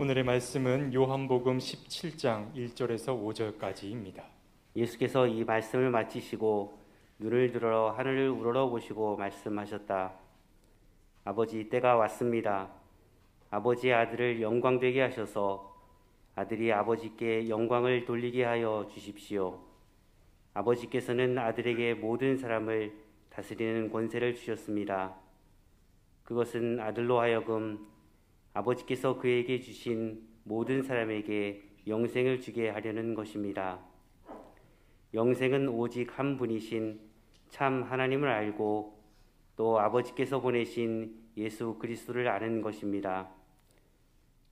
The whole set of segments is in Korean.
오늘의 말씀은 요한복음 17장 1절에서 5절까지입니다. 예수께서 이 말씀을 마치시고 눈을 들어 하늘을 우러러 보시고 말씀하셨다. 아버지 때가 왔습니다. 아버지의 아들을 영광되게 하셔서 아들이 아버지께 영광을 돌리게 하여 주십시오. 아버지께서는 아들에게 모든 사람을 다스리는 권세를 주셨습니다. 그것은 아들로 하여금 아버지께서 그에게 주신 모든 사람에게 영생을 주게 하려는 것입니다. 영생은 오직 한 분이신 참 하나님을 알고 또 아버지께서 보내신 예수 그리스도를 아는 것입니다.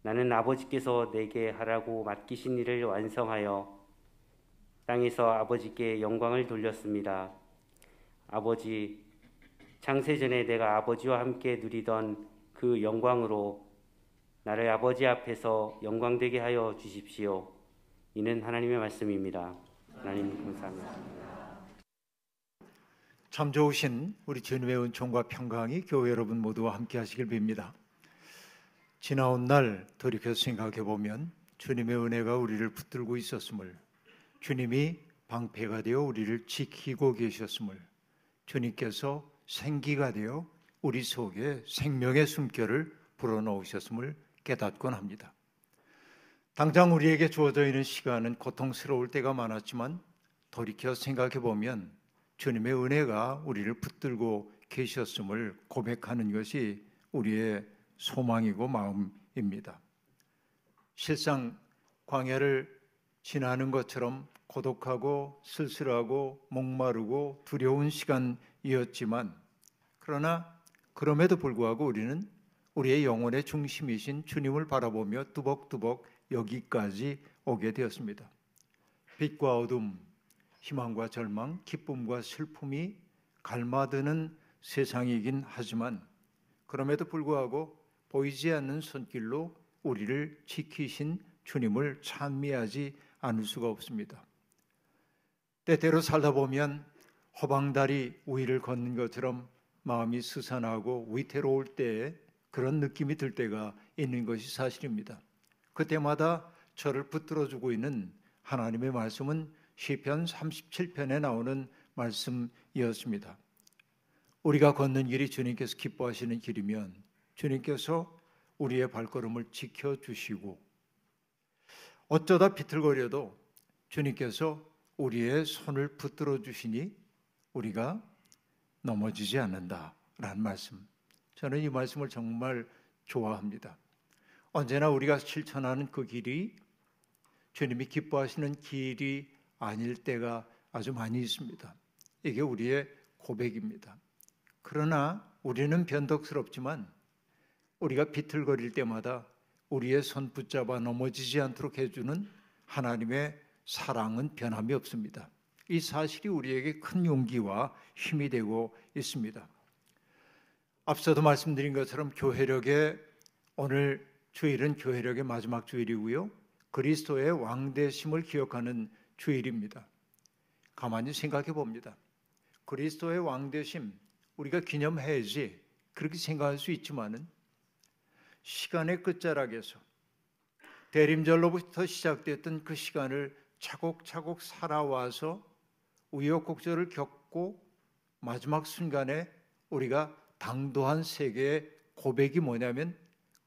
나는 아버지께서 내게 하라고 맡기신 일을 완성하여 땅에서 아버지께 영광을 돌렸습니다. 아버지, 창세전에 내가 아버지와 함께 누리던 그 영광으로 나를 아버지 앞에서 영광되게 하여 주십시오. 이는 하나님의 말씀입니다. 하나님 감사합니다. 참 좋으신 우리 주님의 은총과 평강이 교회 여러분 모두와 함께 하시길 빕니다. 지나온 날 돌이켜 생각해 보면 주님의 은혜가 우리를 붙들고 있었음을 주님이 방패가 되어 우리를 지키고 계셨음을 주님께서 생기가 되어 우리 속에 생명의 숨결을 불어넣으셨음을 깨닫곤 합니다. 당장 우리에게 주어져 있는 시간은 고통스러울 때가 많았지만 돌이켜 생각해 보면 주님의 은혜가 우리를 붙들고 계셨음을 고백하는 것이 우리의 소망이고 마음입니다. 실상 광야를 지나는 것처럼 고독하고 쓸쓸하고 목마르고 두려운 시간이었지만 그러나 그럼에도 불구하고 우리는 우리의 영혼의 중심이신 주님을 바라보며 뚜벅뚜벅 여기까지 오게 되었습니다. 빛과 어둠, 희망과 절망, 기쁨과 슬픔이 갈마드는 세상이긴 하지만 그럼에도 불구하고 보이지 않는 손길로 우리를 지키신 주님을 찬미하지 않을 수가 없습니다. 때때로 살다 보면 허방다리 위를 걷는 것처럼 마음이 스산하고 위태로울 때에 그런 느낌이 들 때가 있는 것이 사실입니다. 그때마다 저를 붙들어 주고 있는 하나님의 말씀은 시편 37편에 나오는 말씀이었습니다. 우리가 걷는 길이 주님께서 기뻐하시는 길이면 주님께서 우리의 발걸음을 지켜 주시고 어쩌다 비틀거려도 주님께서 우리의 손을 붙들어 주시니 우리가 넘어지지 않는다라는 말씀. 저는 이 말씀을 정말 좋아합니다. 언제나 우리가 실천하는 그 길이 주님이 기뻐하시는 길이 아닐 때가 아주 많이 있습니다. 이게 우리의 고백입니다. 그러나 우리는 변덕스럽지만 우리가 비틀거릴 때마다 우리의 손 붙잡아 넘어지지 않도록 해주는 하나님의 사랑은 변함이 없습니다. 이 사실이 우리에게 큰 용기와 힘이 되고 있습니다. 앞서도 말씀드린 것처럼 교회력의 오늘 주일은 교회력의 마지막 주일이고요. 그리스도의 왕대심을 기억하는 주일입니다. 가만히 생각해 봅니다. 그리스도의 왕대심 우리가 기념해야지 그렇게 생각할 수 있지만은 시간의 끝자락에서 대림절로부터 시작됐던 그 시간을 차곡차곡 살아와서 우여곡절을 겪고 마지막 순간에 우리가 당도한 세계의 고백이 뭐냐면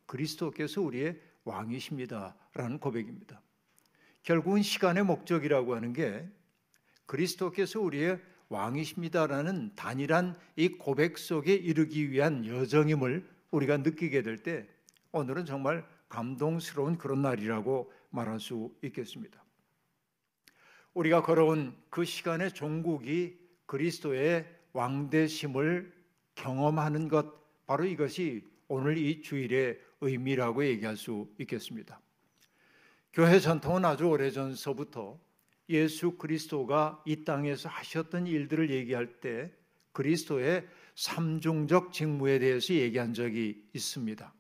그리스도께서 우리의 왕이십니다라는 고백입니다. 결국은 시간의 목적이라고 하는 게 그리스도께서 우리의 왕이십니다라는 단일한 이 고백 속에 이르기 위한 여정임을 우리가 느끼게 될 때 오늘은 정말 감동스러운 그런 날이라고 말할 수 있겠습니다. 우리가 걸어온 그 시간의 종국이 그리스도의 왕대심을 경험하는 것 바로 이것이 오늘 이 주일의 의미라고 얘기할 수 있겠습니다. 교회 전통은 아주 오래전서부터 예수 그리스도가 이 땅에서 하셨던 일들을 얘기할 때 그리스도의 삼중적 직무에 대해서 얘기한 적이 있습니다.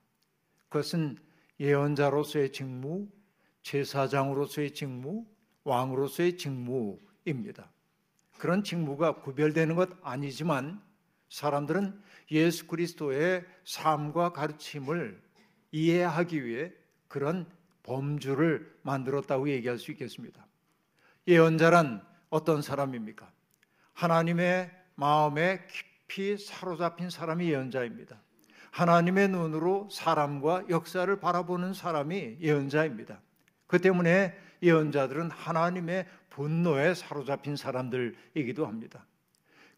그것은 예언자로서의 직무, 제사장으로서의 직무, 왕으로서의 직무입니다. 그런 직무가 구별되는 것 아니지만 사람들은 예수 그리스도의 삶과 가르침을 이해하기 위해 그런 범주를 만들었다고 얘기할 수 있겠습니다. 예언자란 어떤 사람입니까? 하나님의 마음에 깊이 사로잡힌 사람이 예언자입니다. 하나님의 눈으로 사람과 역사를 바라보는 사람이 예언자입니다. 그 때문에 예언자들은 하나님의 분노에 사로잡힌 사람들이기도 합니다.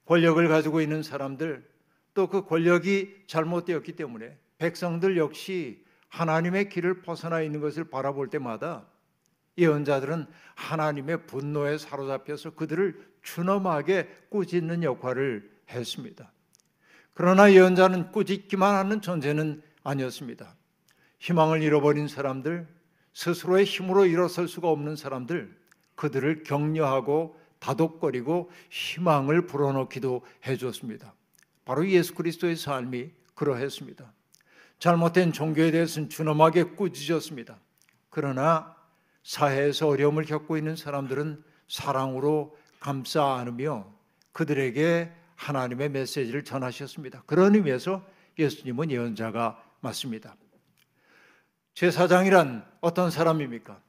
권력을 가지고 있는 사람들, 또 그 권력이 잘못되었기 때문에 백성들 역시 하나님의 길을 벗어나 있는 것을 바라볼 때마다 예언자들은 하나님의 분노에 사로잡혀서 그들을 준엄하게 꾸짖는 역할을 했습니다. 그러나 예언자는 꾸짖기만 하는 존재는 아니었습니다. 희망을 잃어버린 사람들, 스스로의 힘으로 일어설 수가 없는 사람들, 그들을 격려하고 다독거리고 희망을 불어넣기도 해줬습니다. 바로 예수 그리스도의 삶이 그러했습니다. 잘못된 종교에 대해서는 준엄하게 꾸짖었습니다. 그러나 사회에서 어려움을 겪고 있는 사람들은 사랑으로 감싸 안으며 그들에게 하나님의 메시지를 전하셨습니다. 그런 의미에서 예수님은 예언자가 맞습니다. 제사장이란 어떤 사람입니까?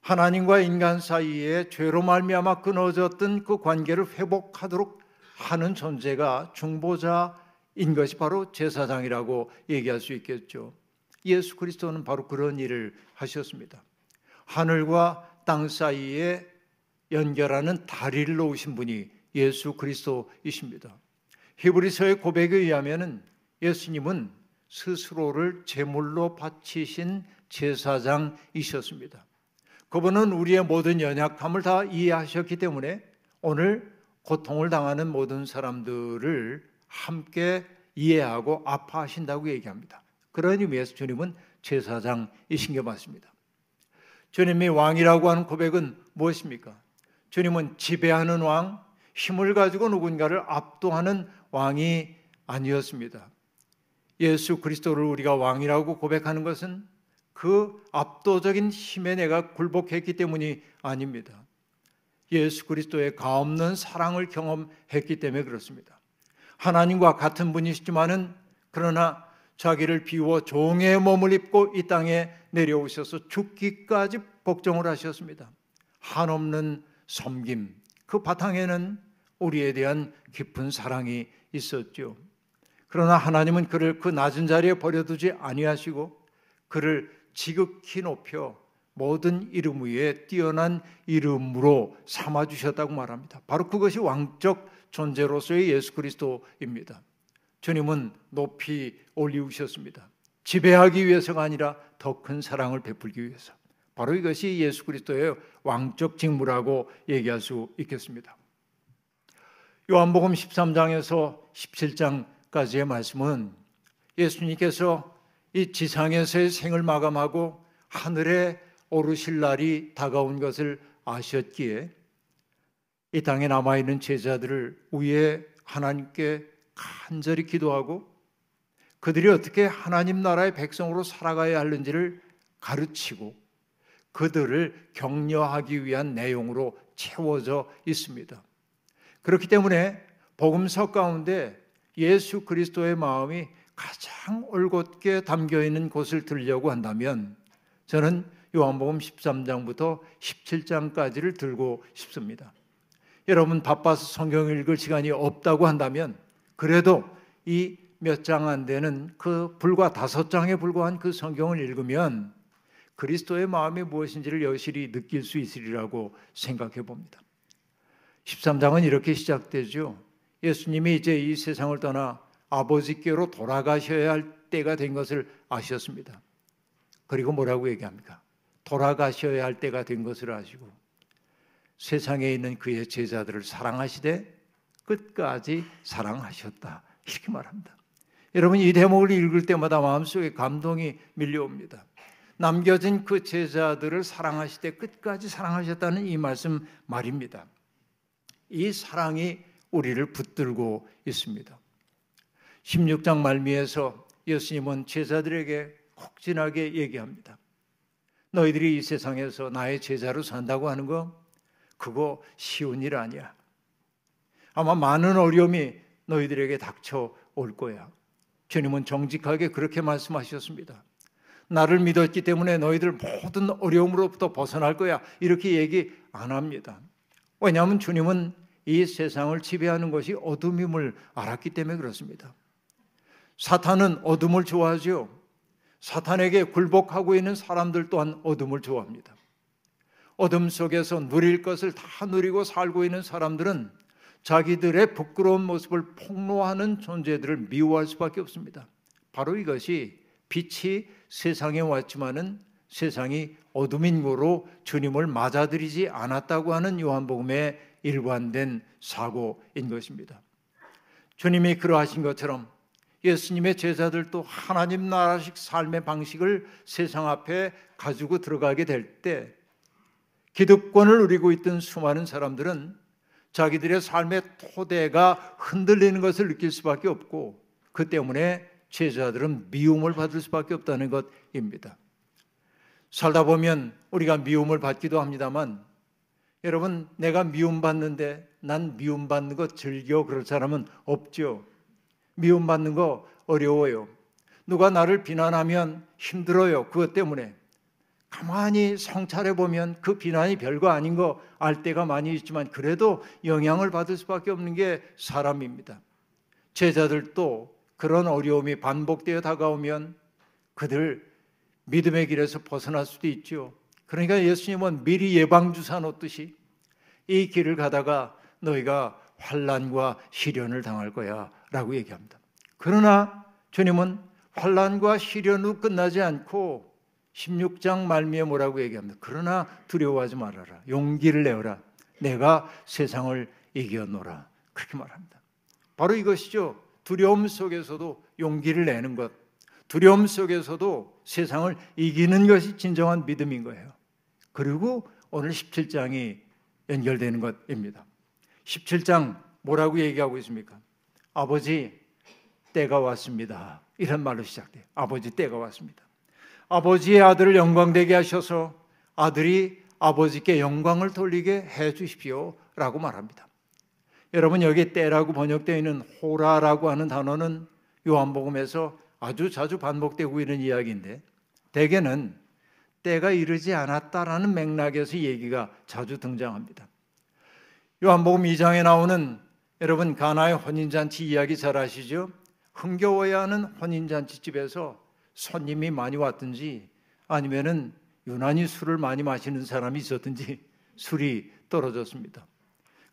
하나님과 인간 사이에 죄로 말미암아 끊어졌던 그 관계를 회복하도록 하는 존재가 중보자인 것이 바로 제사장이라고 얘기할 수 있겠죠. 예수 그리스도는 바로 그런 일을 하셨습니다. 하늘과 땅 사이에 연결하는 다리를 놓으신 분이 예수 그리스도이십니다. 히브리서의 고백에 의하면은 예수님은 스스로를 제물로 바치신 제사장이셨습니다. 그분은 우리의 모든 연약함을 다 이해하셨기 때문에 오늘 고통을 당하는 모든 사람들을 함께 이해하고 아파하신다고 얘기합니다. 그런 의미에서 주님은 제사장이신 게 맞습니다. 주님이 왕이라고 하는 고백은 무엇입니까? 주님은 지배하는 왕, 힘을 가지고 누군가를 압도하는 왕이 아니었습니다. 예수 그리스도를 우리가 왕이라고 고백하는 것은 그 압도적인 힘에 내가 굴복했기 때문이 아닙니다. 예수 그리스도의 가없는 사랑을 경험했기 때문에 그렇습니다. 하나님과 같은 분이시지만은 그러나 자기를 비워 종의 몸을 입고 이 땅에 내려오셔서 죽기까지 복종을 하셨습니다. 한없는 섬김 그 바탕에는 우리에 대한 깊은 사랑이 있었죠. 그러나 하나님은 그를 그 낮은 자리에 버려두지 아니하시고 그를 지극히 높여 모든 이름 위에 뛰어난 이름으로 삼아 주셨다고 말합니다. 바로 그것이 왕적 존재로서의 예수 그리스도입니다. 주님은 높이 올리우셨습니다. 지배하기 위해서가 아니라 더 큰 사랑을 베풀기 위해서. 바로 이것이 예수 그리스도의 왕적 직무라고 얘기할 수 있겠습니다. 요한복음 13장에서 17장까지의 말씀은 예수님께서 이 지상에서의 생을 마감하고 하늘에 오르실 날이 다가온 것을 아셨기에 이 땅에 남아 있는 제자들을 위해 하나님께 간절히 기도하고 그들이 어떻게 하나님 나라의 백성으로 살아가야 하는지를 가르치고 그들을 격려하기 위한 내용으로 채워져 있습니다. 그렇기 때문에 복음서 가운데 예수 그리스도의 마음이 가장 올곧게 담겨 있는 곳을 들려고 한다면 저는 요한복음 13장부터 17장까지를 들고 싶습니다. 여러분 바빠서 성경 읽을 시간이 없다고 한다면 그래도 이 몇 장 안 되는 그 불과 다섯 장에 불과한 그 성경을 읽으면 그리스도의 마음이 무엇인지를 여실히 느낄 수 있으리라고 생각해 봅니다. 13장은 이렇게 시작되죠. 예수님이 이제 이 세상을 떠나 아버지께로 돌아가셔야 할 때가 된 것을 아셨습니다. 그리고 뭐라고 얘기합니까? 돌아가셔야 할 때가 된 것을 아시고 세상에 있는 그의 제자들을 사랑하시되 끝까지 사랑하셨다. 이렇게 말합니다. 여러분 이 대목을 읽을 때마다 마음속에 감동이 밀려옵니다. 남겨진 그 제자들을 사랑하시되 끝까지 사랑하셨다는 이 말씀 말입니다. 이 사랑이 우리를 붙들고 있습니다. 16장 말미에서 예수님은 제자들에게 혹진하게 얘기합니다. 너희들이 이 세상에서 나의 제자로 산다고 하는 거 그거 쉬운 일 아니야. 아마 많은 어려움이 너희들에게 닥쳐 올 거야. 주님은 정직하게 그렇게 말씀하셨습니다. 나를 믿었기 때문에 너희들 모든 어려움으로부터 벗어날 거야. 이렇게 얘기 안 합니다. 왜냐하면 주님은 이 세상을 지배하는 것이 어둠임을 알았기 때문에 그렇습니다. 사탄은 어둠을 좋아하죠. 사탄에게 굴복하고 있는 사람들 또한 어둠을 좋아합니다. 어둠 속에서 누릴 것을 다 누리고 살고 있는 사람들은 자기들의 부끄러운 모습을 폭로하는 존재들을 미워할 수밖에 없습니다. 바로 이것이 빛이 세상에 왔지만은 세상이 어둠인 거로 주님을 맞아들이지 않았다고 하는 요한복음의 일관된 사고인 것입니다. 주님이 그러하신 것처럼 예수님의 제자들도 하나님 나라식 삶의 방식을 세상 앞에 가지고 들어가게 될 때 기득권을 누리고 있던 수많은 사람들은 자기들의 삶의 토대가 흔들리는 것을 느낄 수밖에 없고 그 때문에 제자들은 미움을 받을 수밖에 없다는 것입니다. 살다 보면 우리가 미움을 받기도 합니다만 여러분 내가 미움받는데 난 미움받는 거 즐겨 그럴 사람은 없죠. 미움받는 거 어려워요. 누가 나를 비난하면 힘들어요. 그것 때문에 가만히 성찰해 보면 그 비난이 별거 아닌 거 알 때가 많이 있지만 그래도 영향을 받을 수밖에 없는 게 사람입니다. 제자들도 그런 어려움이 반복되어 다가오면 그들 믿음의 길에서 벗어날 수도 있죠. 그러니까 예수님은 미리 예방 주사 놓듯이 이 길을 가다가 너희가 환란과 시련을 당할 거야 라고 얘기합니다. 그러나 주님은 환란과 시련으로 끝나지 않고 16장 말미에 뭐라고 얘기합니다. 그러나 두려워하지 말아라. 용기를 내어라. 내가 세상을 이겨노라. 그렇게 말합니다. 바로 이것이죠. 두려움 속에서도 용기를 내는 것, 두려움 속에서도 세상을 이기는 것이 진정한 믿음인 거예요. 그리고 오늘 17장이 연결되는 것입니다. 17장 뭐라고 얘기하고 있습니까? 아버지, 때가 왔습니다. 이런 말로 시작돼요. 아버지, 때가 왔습니다. 아버지의 아들을 영광되게 하셔서 아들이 아버지께 영광을 돌리게 해 주십시오. 라고 말합니다. 여러분 여기 때라고 번역되어 있는 호라라고 하는 단어는 요한복음에서 아주 자주 반복되고 있는 이야기인데 대개는 때가 이르지 않았다라는 맥락에서 얘기가 자주 등장합니다. 요한복음 2장에 나오는 여러분 가나의 혼인잔치 이야기 잘 아시죠? 흥겨워야 하는 혼인잔치 집에서 손님이 많이 왔든지 아니면은 유난히 술을 많이 마시는 사람이 있었든지 술이 떨어졌습니다.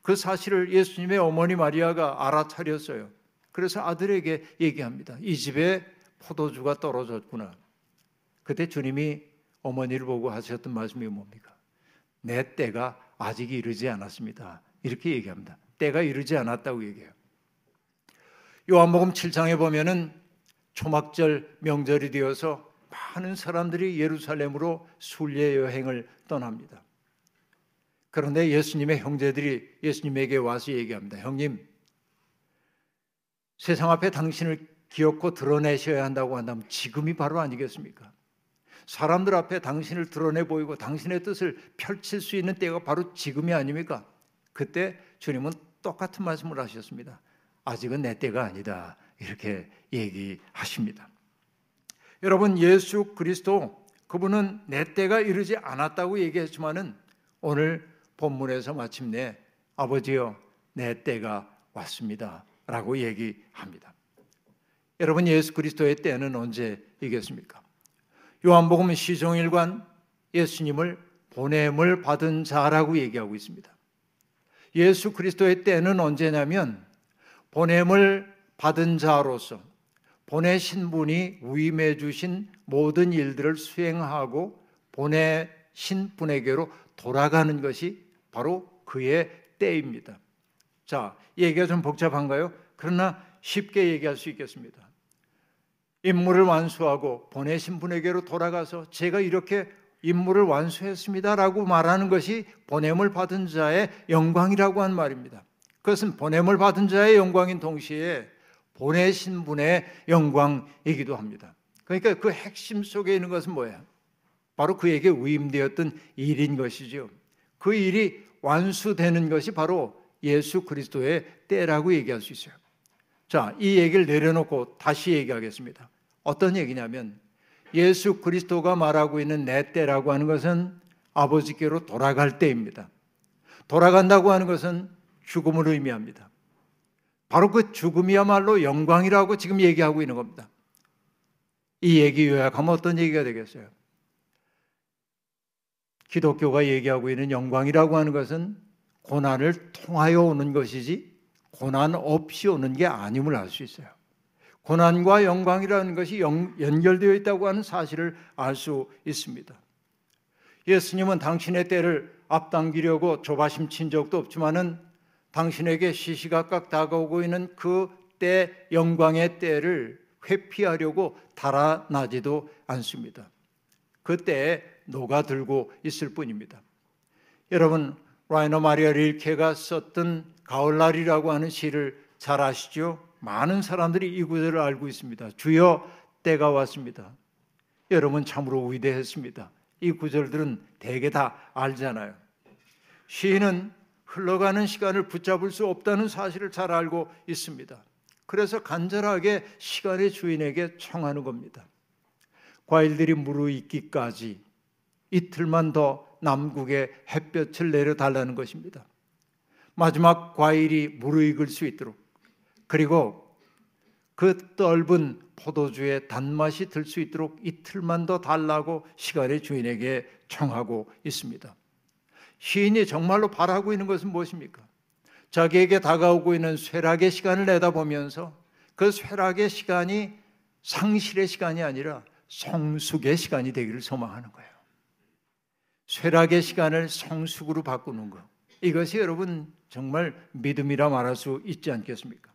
그 사실을 예수님의 어머니 마리아가 알아차렸어요. 그래서 아들에게 얘기합니다. 이 집에 포도주가 떨어졌구나. 그때 주님이 어머니를 보고 하셨던 말씀이 뭡니까? 내 때가 아직 이르지 않았습니다. 이렇게 얘기합니다. 때가 이르지 않았다고 얘기해요. 요한복음 7장에 보면은 초막절 명절이 되어서 많은 사람들이 예루살렘으로 순례 여행을 떠납니다. 그런데 예수님의 형제들이 예수님에게 와서 얘기합니다. 형님, 세상 앞에 당신을 기억고 드러내셔야 한다고 한다면 지금이 바로 아니겠습니까? 사람들 앞에 당신을 드러내 보이고 당신의 뜻을 펼칠 수 있는 때가 바로 지금이 아닙니까? 그때 주님은 똑같은 말씀을 하셨습니다. 아직은 내 때가 아니다. 이렇게 얘기하십니다. 여러분, 예수 그리스도 그분은 내 때가 이르지 않았다고 얘기했지만은 오늘 본문에서 마침내 아버지여 내 때가 왔습니다. 라고 얘기합니다. 여러분 예수 그리스도의 때는 언제이겠습니까? 요한복음 시종일관 예수님을 보냄을 받은 자라고 얘기하고 있습니다. 예수 그리스도의 때는 언제냐면 보냄을 받은 자로서 보내신 분이 위임해 주신 모든 일들을 수행하고 보내신 분에게로 돌아가는 것이 바로 그의 때입니다. 자, 얘기가 좀 복잡한가요? 그러나 쉽게 얘기할 수 있겠습니다. 임무를 완수하고 보내신 분에게로 돌아가서 제가 이렇게 임무를 완수했습니다라고 말하는 것이 보냄을 받은 자의 영광이라고 한 말입니다. 그것은 보냄을 받은 자의 영광인 동시에 보내신 분의 영광이기도 합니다. 그러니까 그 핵심 속에 있는 것은 뭐예요? 바로 그에게 위임되었던 일인 것이죠. 그 일이 완수되는 것이 바로 예수 그리스도의 때라고 얘기할 수 있어요. 자, 이 얘기를 내려놓고 다시 얘기하겠습니다. 어떤 얘기냐면 예수 그리스도가 말하고 있는 내 때라고 하는 것은 아버지께로 돌아갈 때입니다. 돌아간다고 하는 것은 죽음을 의미합니다. 바로 그 죽음이야말로 영광이라고 지금 얘기하고 있는 겁니다. 이 얘기 요약하면 어떤 얘기가 되겠어요? 기독교가 얘기하고 있는 영광이라고 하는 것은 고난을 통하여 오는 것이지 고난 없이 오는 게 아님을 알 수 있어요. 고난과 영광이라는 것이 연결되어 있다고 하는 사실을 알 수 있습니다. 예수님은 당신의 때를 앞당기려고 조바심 친 적도 없지만은 당신에게 시시각각 다가오고 있는 그 때 영광의 때를 회피하려고 달아나지도 않습니다. 그때 녹아들고 있을 뿐입니다. 여러분 라이너 마리아 릴케가 썼던 가을날이라고 하는 시를 잘 아시죠? 많은 사람들이 이 구절을 알고 있습니다. 주여 때가 왔습니다. 여러분 참으로 위대했습니다. 이 구절들은 대개 다 알잖아요. 시인은 흘러가는 시간을 붙잡을 수 없다는 사실을 잘 알고 있습니다. 그래서 간절하게 시간의 주인에게 청하는 겁니다. 과일들이 무르익기까지 이틀만 더 남국에 햇볕을 내려달라는 것입니다. 마지막 과일이 무르익을 수 있도록 그리고 그 떫은 포도주의 단맛이 들 수 있도록 이틀만 더 달라고 시간의 주인에게 청하고 있습니다. 시인이 정말로 바라고 있는 것은 무엇입니까? 자기에게 다가오고 있는 쇠락의 시간을 내다보면서 그 쇠락의 시간이 상실의 시간이 아니라 성숙의 시간이 되기를 소망하는 거예요. 쇠락의 시간을 성숙으로 바꾸는 것. 이것이 여러분 정말 믿음이라 말할 수 있지 않겠습니까?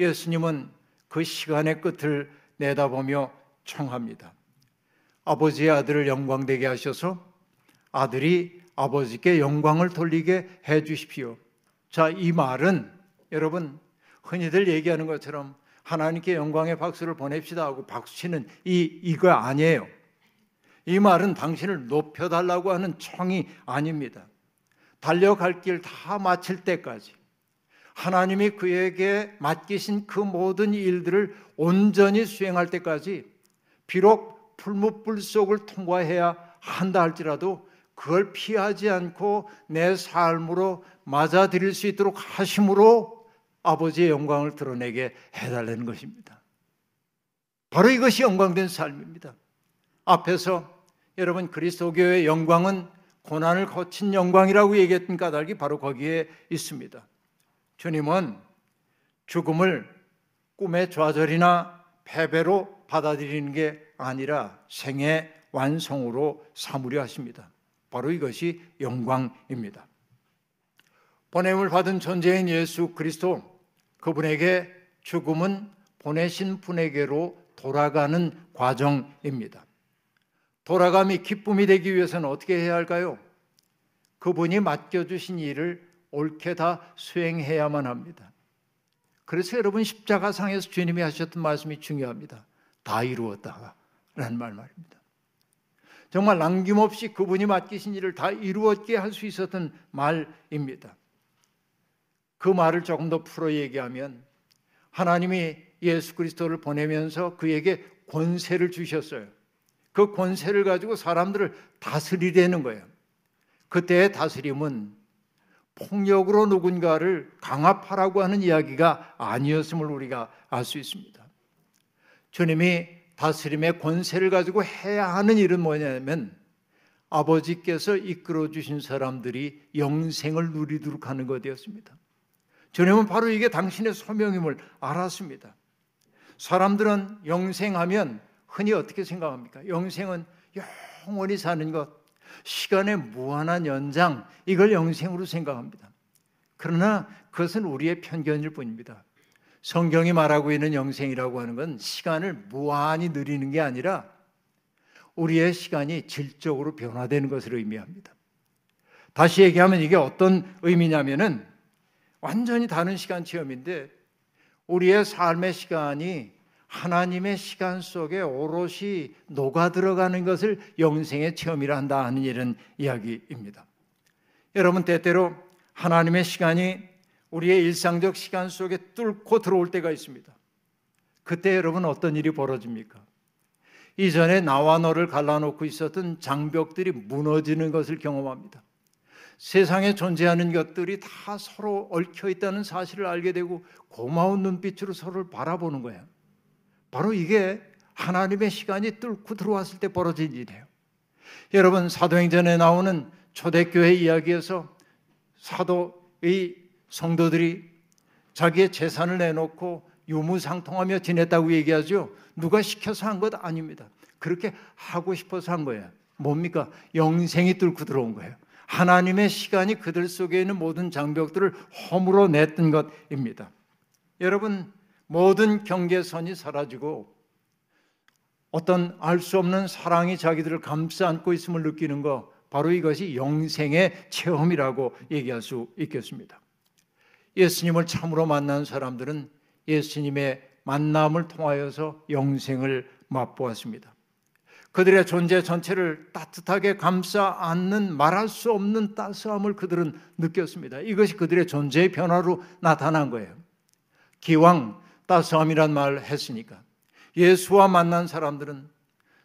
예수님은 그 시간의 끝을 내다보며 청합니다. 아버지의 아들을 영광되게 하셔서 아들이 아버지께 영광을 돌리게 해 주십시오. 자, 이 말은 여러분 흔히들 얘기하는 것처럼 하나님께 영광의 박수를 보냅시다 하고 박수 치는 이 이거 아니에요. 이 말은 당신을 높여달라고 하는 청이 아닙니다. 달려갈 길 다 마칠 때까지 하나님이 그에게 맡기신 그 모든 일들을 온전히 수행할 때까지 비록 풀무불 속을 통과해야 한다 할지라도 그걸 피하지 않고 내 삶으로 맞아들일 수 있도록 하심으로 아버지의 영광을 드러내게 해달라는 것입니다. 바로 이것이 영광된 삶입니다. 앞에서 여러분 그리스도교의 영광은 고난을 거친 영광이라고 얘기했던 까닭이 바로 거기에 있습니다. 주님은 죽음을 꿈의 좌절이나 패배로 받아들이는 게 아니라 생의 완성으로 삼으려 하십니다. 바로 이것이 영광입니다. 보냄을 받은 존재인 예수 그리스도 그분에게 죽음은 보내신 분에게로 돌아가는 과정입니다. 돌아감이 기쁨이 되기 위해서는 어떻게 해야 할까요? 그분이 맡겨주신 일을 옳게 다 수행해야만 합니다. 그래서 여러분 십자가상에서 주님이 하셨던 말씀이 중요합니다. 다 이루었다. 라는 말 말입니다. 정말 남김없이 그분이 맡기신 일을 다 이루었게 할 수 있었던 말입니다. 그 말을 조금 더 풀어 얘기하면 하나님이 예수 그리스도를 보내면서 그에게 권세를 주셨어요. 그 권세를 가지고 사람들을 다스리려는 거예요. 그때의 다스림은 폭력으로 누군가를 강압하라고 하는 이야기가 아니었음을 우리가 알 수 있습니다. 주님이 다스림의 권세를 가지고 해야 하는 일은 뭐냐면 아버지께서 이끌어 주신 사람들이 영생을 누리도록 하는 것이었습니다. 주님은 바로 이게 당신의 소명임을 알았습니다. 사람들은 영생하면 흔히 어떻게 생각합니까? 영생은 영원히 사는 것, 시간의 무한한 연장, 이걸 영생으로 생각합니다. 그러나 그것은 우리의 편견일 뿐입니다. 성경이 말하고 있는 영생이라고 하는 건 시간을 무한히 누리는 게 아니라 우리의 시간이 질적으로 변화되는 것을 의미합니다. 다시 얘기하면 이게 어떤 의미냐면은 완전히 다른 시간 체험인데 우리의 삶의 시간이 하나님의 시간 속에 오롯이 녹아 들어가는 것을 영생의 체험이라 한다 하는 이런 이야기입니다. 여러분 때때로 하나님의 시간이 우리의 일상적 시간 속에 뚫고 들어올 때가 있습니다. 그때 여러분 어떤 일이 벌어집니까? 이전에 나와 너를 갈라놓고 있었던 장벽들이 무너지는 것을 경험합니다. 세상에 존재하는 것들이 다 서로 얽혀 있다는 사실을 알게 되고 고마운 눈빛으로 서로를 바라보는 거예요. 바로 이게 하나님의 시간이 뚫고 들어왔을 때 벌어진 일이에요. 여러분 사도행전에 나오는 초대교회 이야기에서 사도의 성도들이 자기의 재산을 내놓고 유무상통하며 지냈다고 얘기하죠. 누가 시켜서 한 것 아닙니다. 그렇게 하고 싶어서 한 거예요. 뭡니까? 영생이 뚫고 들어온 거예요. 하나님의 시간이 그들 속에 있는 모든 장벽들을 허물어 냈던 것입니다. 여러분, 모든 경계선이 사라지고 어떤 알 수 없는 사랑이 자기들을 감싸 안고 있음을 느끼는 것, 바로 이것이 영생의 체험이라고 얘기할 수 있겠습니다. 예수님을 참으로 만난 사람들은 예수님의 만남을 통하여서 영생을 맛보았습니다. 그들의 존재 전체를 따뜻하게 감싸 안는 말할 수 없는 따스함을 그들은 느꼈습니다. 이것이 그들의 존재의 변화로 나타난 거예요. 기왕 따스함이란 말을 했으니까 예수와 만난 사람들은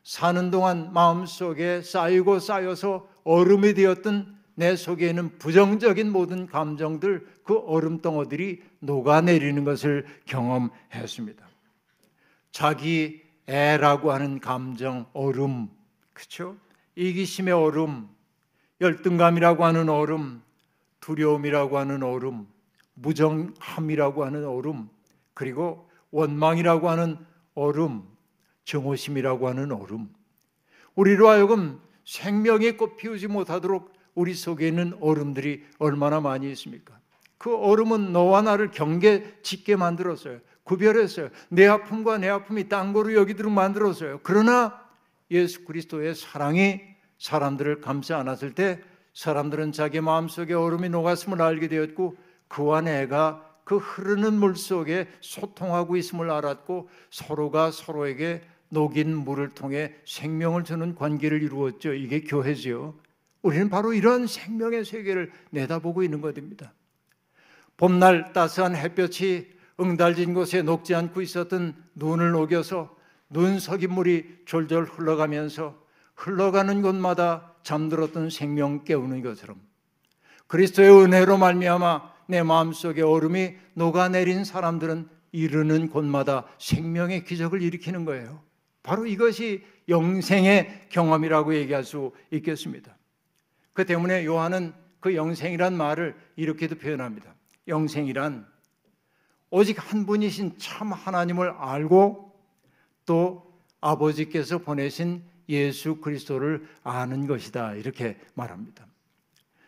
사는 동안 마음속에 쌓이고 쌓여서 얼음이 되었던 내 속에 있는 부정적인 모든 감정들 그 얼음 덩어들이 녹아내리는 것을 경험했습니다. 자기 애라고 하는 감정, 얼음, 그렇죠? 이기심의 얼음, 열등감이라고 하는 얼음, 두려움이라고 하는 얼음, 무정함이라고 하는 얼음, 그리고 원망이라고 하는 얼음, 정오심이라고 하는 얼음. 우리로 하여금 생명의 꽃 피우지 못하도록 우리 속에 있는 얼음들이 얼마나 많이 있습니까? 그 얼음은 너와 나를 경계 짓게 만들었어요. 구별했어요. 내 아픔과 내 아픔이 딴 거로 여기도록 만들었어요. 그러나 예수 그리스도의 사랑이 사람들을 감싸 안았을 때 사람들은 자기 마음속에 얼음이 녹았음을 알게 되었고 그와 내가 그 흐르는 물 속에 소통하고 있음을 알았고 서로가 서로에게 녹인 물을 통해 생명을 주는 관계를 이루었죠. 이게 교회지요. 우리는 바로 이런 생명의 세계를 내다보고 있는 것입니다. 봄날 따스한 햇볕이 응달진 곳에 녹지 않고 있었던 눈을 녹여서 눈 섞인 물이 졸졸 흘러가면서 흘러가는 곳마다 잠들었던 생명 깨우는 것처럼 그리스도의 은혜로 말미암아 내 마음속에 얼음이 녹아내린 사람들은 이르는 곳마다 생명의 기적을 일으키는 거예요. 바로 이것이 영생의 경험이라고 얘기할 수 있겠습니다. 그 때문에 요한은 그 영생이란 말을 이렇게도 표현합니다. 영생이란 오직 한 분이신 참 하나님을 알고 또 아버지께서 보내신 예수 그리스도를 아는 것이다. 이렇게 말합니다.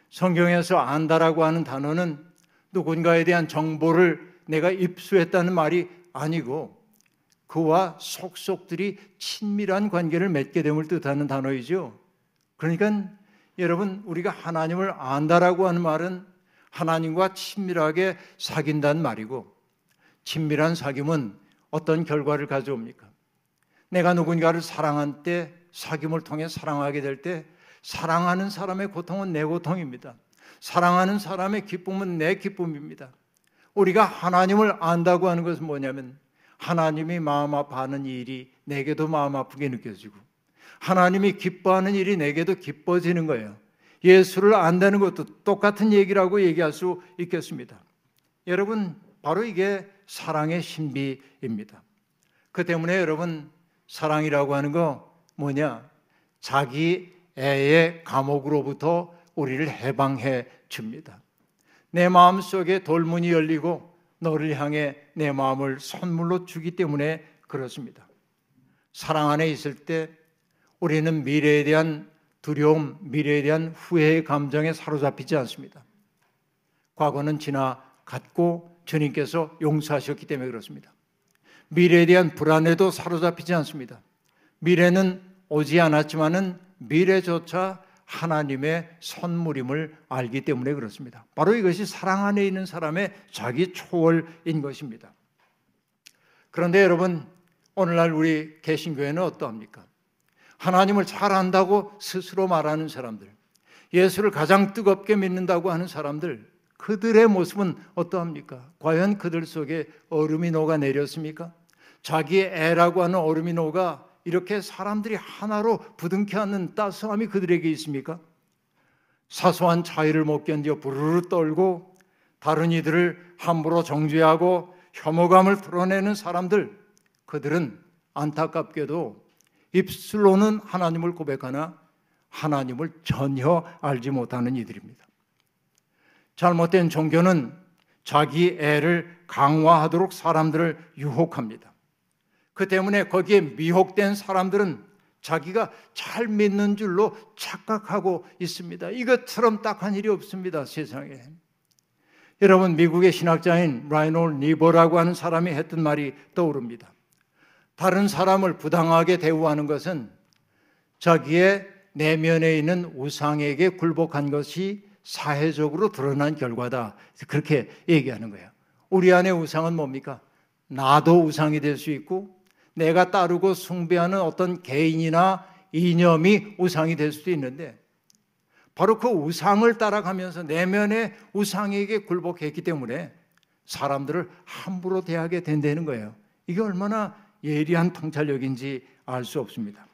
성경에서 안다라고 하는 단어는 누군가에 대한 정보를 내가 입수했다는 말이 아니고 그와 속속들이 친밀한 관계를 맺게 됨을 뜻하는 단어이죠. 그러니까 여러분 우리가 하나님을 안다라고 하는 말은 하나님과 친밀하게 사귄다는 말이고 친밀한 사귐은 어떤 결과를 가져옵니까? 내가 누군가를 사랑한 때 사귐을 통해 사랑하게 될 때 사랑하는 사람의 고통은 내 고통입니다. 사랑하는 사람의 기쁨은 내 기쁨입니다. 우리가 하나님을 안다고 하는 것은 뭐냐면 하나님이 마음 아파하는 일이 내게도 마음 아프게 느껴지고 하나님이 기뻐하는 일이 내게도 기뻐지는 거예요. 예수를 안다는 것도 똑같은 얘기라고 얘기할 수 있겠습니다. 여러분, 바로 이게 사랑의 신비입니다. 그 때문에 여러분, 사랑이라고 하는 거 뭐냐? 자기 애의 감옥으로부터 우리를 해방해 줍니다. 내 마음 속에 돌문이 열리고 너를 향해 내 마음을 선물로 주기 때문에 그렇습니다. 사랑 안에 있을 때 우리는 미래에 대한 두려움, 미래에 대한 후회의 감정에 사로잡히지 않습니다. 과거는 지나갔고 주님께서 용서하셨기 때문에 그렇습니다. 미래에 대한 불안에도 사로잡히지 않습니다. 미래는 오지 않았지만은 미래조차 하나님의 선물임을 알기 때문에 그렇습니다. 바로 이것이 사랑 안에 있는 사람의 자기 초월인 것입니다. 그런데 여러분, 오늘날 우리 개신교회는 어떠합니까? 하나님을 잘 안다고 스스로 말하는 사람들, 예수를 가장 뜨겁게 믿는다고 하는 사람들, 그들의 모습은 어떠합니까? 과연 그들 속에 얼음이 녹아 내렸습니까? 자기의 애라고 하는 얼음이 녹아 이렇게 사람들이 하나로 부둥켜 안는 따스함이 그들에게 있습니까? 사소한 차이를 못 견뎌 부르르 떨고 다른 이들을 함부로 정죄하고 혐오감을 드러내는 사람들 그들은 안타깝게도 입술로는 하나님을 고백하나 하나님을 전혀 알지 못하는 이들입니다. 잘못된 종교는 자기 애를 강화하도록 사람들을 유혹합니다. 그 때문에 거기에 미혹된 사람들은 자기가 잘 믿는 줄로 착각하고 있습니다. 이것처럼 딱한 일이 없습니다, 세상에. 여러분, 미국의 신학자인 라이놀 니버라고 하는 사람이 했던 말이 떠오릅니다. 다른 사람을 부당하게 대우하는 것은 자기의 내면에 있는 우상에게 굴복한 것이 사회적으로 드러난 결과다. 그렇게 얘기하는 거예요. 우리 안의 우상은 뭡니까? 나도 우상이 될 수 있고 내가 따르고 숭배하는 어떤 개인이나 이념이 우상이 될 수도 있는데 바로 그 우상을 따라가면서 내면의 우상에게 굴복했기 때문에 사람들을 함부로 대하게 된다는 거예요. 이게 얼마나 예리한 통찰력인지 알 수 없습니다.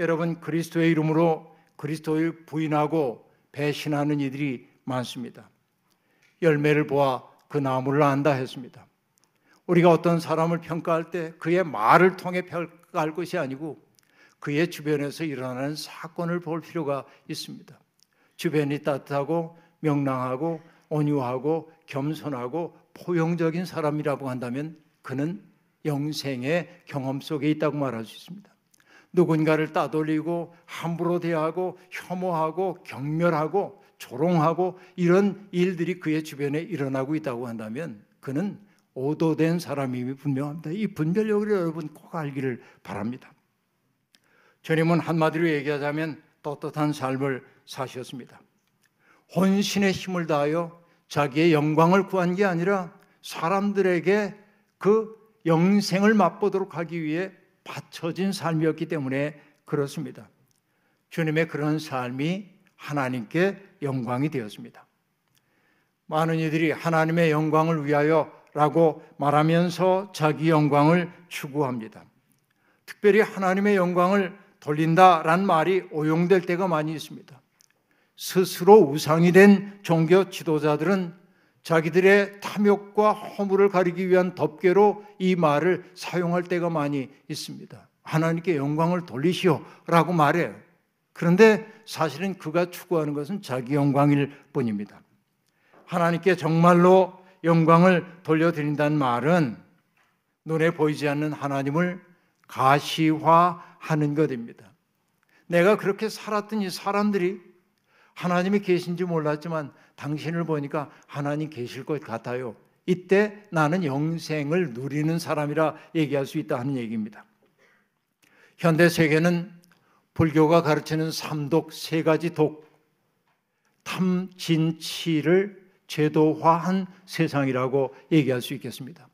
여러분 그리스도의 이름으로 그리스도를 부인하고 배신하는 이들이 많습니다. 열매를 보아 그 나무를 안다 했습니다. 우리가 어떤 사람을 평가할 때 그의 말을 통해 평가할 것이 아니고 그의 주변에서 일어나는 사건을 볼 필요가 있습니다. 주변이 따뜻하고 명랑하고 온유하고 겸손하고 포용적인 사람이라고 한다면 그는 영생의 경험 속에 있다고 말할 수 있습니다. 누군가를 따돌리고 함부로 대하고 혐오하고 경멸하고 조롱하고 이런 일들이 그의 주변에 일어나고 있다고 한다면 그는 오도된 사람임이 분명합니다. 이 분별력을 여러분 꼭 알기를 바랍니다. 주님은 한마디로 얘기하자면 떳떳한 삶을 사셨습니다. 혼신의 힘을 다하여 자기의 영광을 구한 게 아니라 사람들에게 그 영생을 맛보도록 하기 위해 바쳐진 삶이었기 때문에 그렇습니다. 주님의 그런 삶이 하나님께 영광이 되었습니다. 많은 이들이 하나님의 영광을 위하여 라고 말하면서 자기 영광을 추구합니다. 특별히 하나님의 영광을 돌린다란 말이 오용될 때가 많이 있습니다. 스스로 우상이 된 종교 지도자들은 자기들의 탐욕과 허물을 가리기 위한 덮개로 이 말을 사용할 때가 많이 있습니다. 하나님께 영광을 돌리시오 라고 말해요. 그런데 사실은 그가 추구하는 것은 자기 영광일 뿐입니다. 하나님께 정말로 영광을 돌려드린다는 말은 눈에 보이지 않는 하나님을 가시화하는 것입니다. 내가 그렇게 살았던 이 사람들이 하나님이 계신지 몰랐지만 당신을 보니까 하나님 계실 것 같아요. 이때 나는 영생을 누리는 사람이라 얘기할 수 있다 하는 얘기입니다. 현대 세계는 불교가 가르치는 삼독 세 가지 독, 탐진치를 제도화한 세상이라고 얘기할 수 있겠습니다.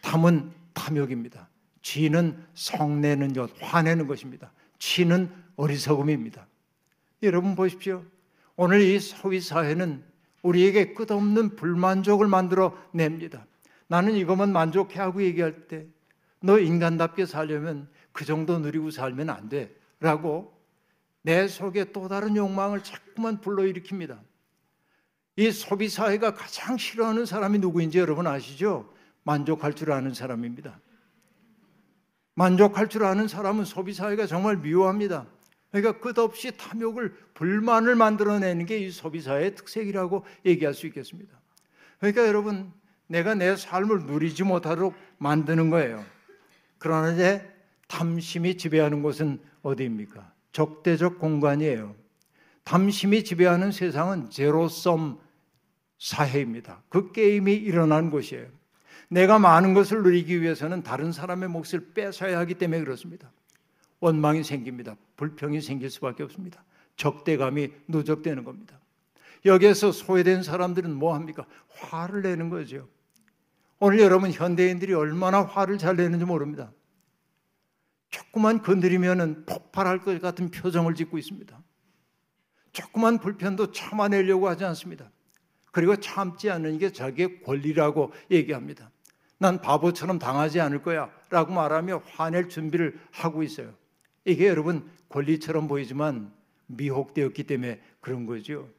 탐은 탐욕입니다. 진은 성내는 것, 화내는 것입니다. 치는 어리석음입니다. 여러분 보십시오. 오늘 이 소위 사회는 우리에게 끝없는 불만족을 만들어 냅니다. 나는 이것만 만족해 하고 얘기할 때 너 인간답게 살려면 그 정도 누리고 살면 안 돼. 라고 내 속에 또 다른 욕망을 자꾸만 불러일으킵니다. 이 소비 사회가 가장 싫어하는 사람이 누구인지 여러분 아시죠? 만족할 줄 아는 사람입니다. 만족할 줄 아는 사람은 소비 사회가 정말 미워합니다. 그러니까 끝없이 탐욕을 불만을 만들어내는 게 이 소비사의 특색이라고 얘기할 수 있겠습니다. 그러니까 여러분 내가 내 삶을 누리지 못하도록 만드는 거예요. 그러나 이제 탐심이 지배하는 곳은 어디입니까? 적대적 공간이에요. 탐심이 지배하는 세상은 제로섬 사회입니다. 그 게임이 일어난 곳이에요. 내가 많은 것을 누리기 위해서는 다른 사람의 몫을 뺏어야 하기 때문에 그렇습니다. 원망이 생깁니다. 불평이 생길 수밖에 없습니다. 적대감이 누적되는 겁니다. 여기에서 소외된 사람들은 뭐 합니까? 화를 내는 거죠. 오늘 여러분 현대인들이 얼마나 화를 잘 내는지 모릅니다. 조금만 건드리면 폭발할 것 같은 표정을 짓고 있습니다. 조그만 불편도 참아내려고 하지 않습니다. 그리고 참지 않는 게 자기의 권리라고 얘기합니다. 난 바보처럼 당하지 않을 거야 된다라고 말하며 화낼 준비를 하고 있어요. 이게 여러분 권리처럼 보이지만 미혹되었기 때문에 그런 거죠.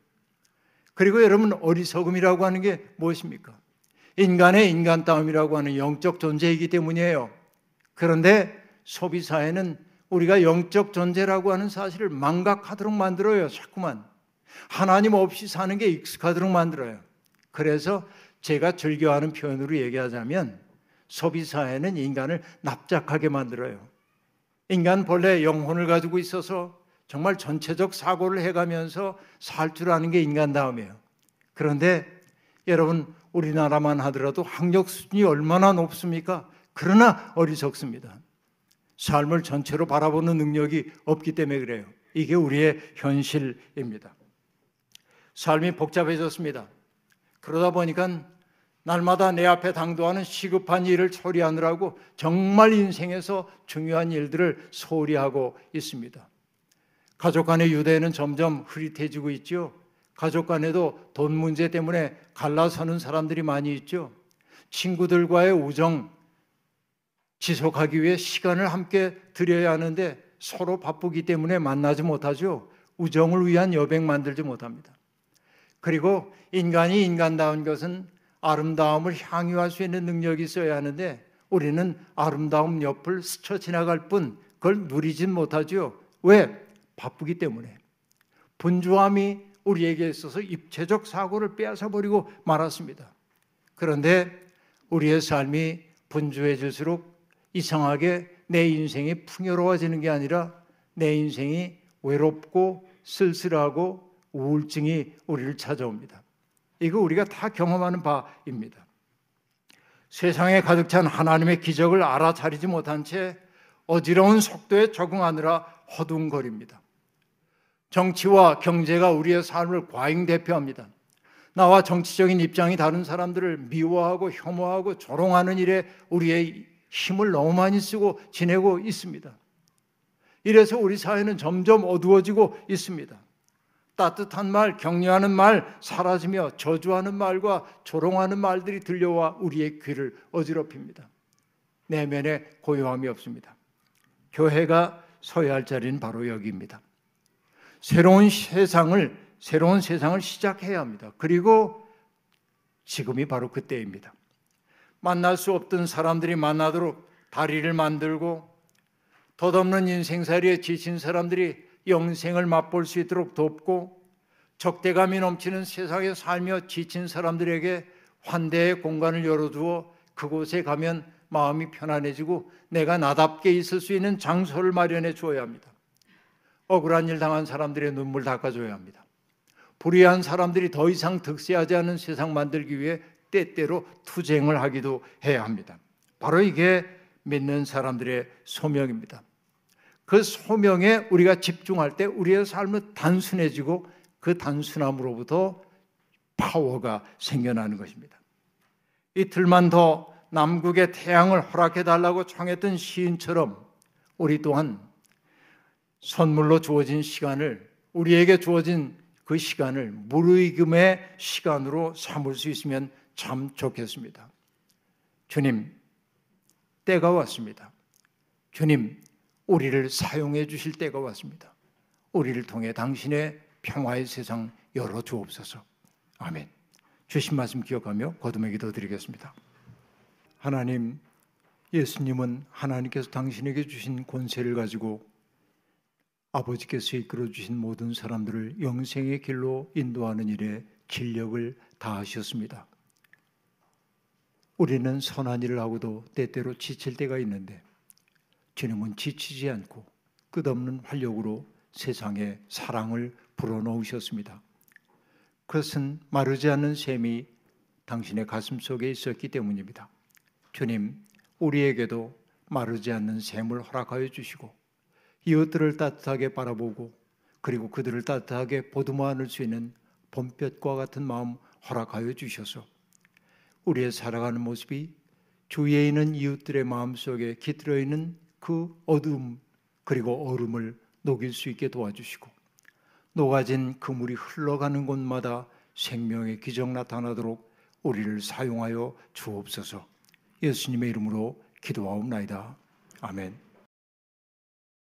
그리고 여러분 어리석음이라고 하는 게 무엇입니까? 인간의 인간다움이라고 하는 영적 존재이기 때문이에요. 그런데 소비사회는 우리가 영적 존재라고 하는 사실을 망각하도록 만들어요. 자꾸만 하나님 없이 사는 게 익숙하도록 만들어요. 그래서 제가 즐겨하는 표현으로 얘기하자면 소비사회는 인간을 납작하게 만들어요. 인간 본래 영혼을 가지고 있어서 정말 전체적 사고를 해가면서 살 줄 아는 게 인간다움이에요. 그런데 여러분 우리나라만 하더라도 학력 수준이 얼마나 높습니까? 그러나 어리석습니다. 삶을 전체로 바라보는 능력이 없기 때문에 그래요. 이게 우리의 현실입니다. 삶이 복잡해졌습니다. 그러다 보니까 날마다 내 앞에 당도하는 시급한 일을 처리하느라고 정말 인생에서 중요한 일들을 소홀히 하고 있습니다. 가족 간의 유대는 점점 흐릿해지고 있죠. 가족 간에도 돈 문제 때문에 갈라서는 사람들이 많이 있죠. 친구들과의 우정 지속하기 위해 시간을 함께 들여야 하는데 서로 바쁘기 때문에 만나지 못하죠. 우정을 위한 여백 만들지 못합니다. 그리고 인간이 인간다운 것은 아름다움을 향유할 수 있는 능력이 있어야 하는데 우리는 아름다움 옆을 스쳐 지나갈 뿐 그걸 누리진 못하죠. 왜? 바쁘기 때문에. 분주함이 우리에게 있어서 입체적 사고를 빼앗아 버리고 말았습니다. 그런데 우리의 삶이 분주해질수록 이상하게 내 인생이 풍요로워지는 게 아니라 내 인생이 외롭고 쓸쓸하고 우울증이 우리를 찾아옵니다. 이거 우리가 다 경험하는 바입니다. 세상에 가득 찬 하나님의 기적을 알아차리지 못한 채 어지러운 속도에 적응하느라 허둥거립니다. 정치와 경제가 우리의 삶을 과잉 대표합니다. 나와 정치적인 입장이 다른 사람들을 미워하고 혐오하고 조롱하는 일에 우리의 힘을 너무 많이 쓰고 지내고 있습니다. 이래서 우리 사회는 점점 어두워지고 있습니다. 따뜻한 말, 격려하는 말 사라지며 저주하는 말과 조롱하는 말들이 들려와 우리의 귀를 어지럽힙니다. 내면에 고요함이 없습니다. 교회가 서야 할 자리는 바로 여기입니다. 새로운 세상을 새로운 세상을 시작해야 합니다. 그리고 지금이 바로 그때입니다. 만날 수 없던 사람들이 만나도록 다리를 만들고 덧없는 인생살이에 지친 사람들이 영생을 맛볼 수 있도록 돕고 적대감이 넘치는 세상에 살며 지친 사람들에게 환대의 공간을 열어두어 그곳에 가면 마음이 편안해지고 내가 나답게 있을 수 있는 장소를 마련해 주어야 합니다. 억울한 일 당한 사람들의 눈물 닦아줘야 합니다. 불의한 사람들이 더 이상 득세하지 않은 세상 만들기 위해 때때로 투쟁을 하기도 해야 합니다. 바로 이게 믿는 사람들의 소명입니다. 그 소명에 우리가 집중할 때 우리의 삶은 단순해지고 그 단순함으로부터 파워가 생겨나는 것입니다. 이틀만 더 남국의 태양을 허락해 달라고 청했던 시인처럼 우리 또한 선물로 주어진 시간을 우리에게 주어진 그 시간을 무르익음의 시간으로 삼을 수 있으면 참 좋겠습니다. 주님, 때가 왔습니다. 주님, 우리를 사용해 주실 때가 왔습니다. 우리를 통해 당신의 평화의 세상 열어 주옵소서. 아멘. 주신 말씀 기억하며 거듭의 기도 드리겠습니다. 하나님, 예수님은 하나님께서 당신에게 주신 권세를 가지고 아버지께서 이끌어 주신 모든 사람들을 영생의 길로 인도하는 일에 진력을 다하셨습니다. 우리는 선한 일을 하고도 때때로 지칠 때가 있는데 주님은 지치지 않고 끝없는 활력으로 세상에 사랑을 불어넣으셨습니다. 그것은 마르지 않는 샘이 당신의 가슴 속에 있었기 때문입니다. 주님, 우리에게도 마르지 않는 샘을 허락하여 주시고 이웃들을 따뜻하게 바라보고 그리고 그들을 따뜻하게 보듬어 안을 수 있는 봄볕과 같은 마음 허락하여 주셔서 우리의 살아가는 모습이 주위에 있는 이웃들의 마음속에 깃들어 있는 그 어둠 그리고 얼음을 녹일 수 있게 도와주시고 녹아진 그물이 흘러가는 곳마다 생명의 기적 나타나도록 우리를 사용하여 주옵소서. 예수님의 이름으로 기도하옵나이다. 아멘.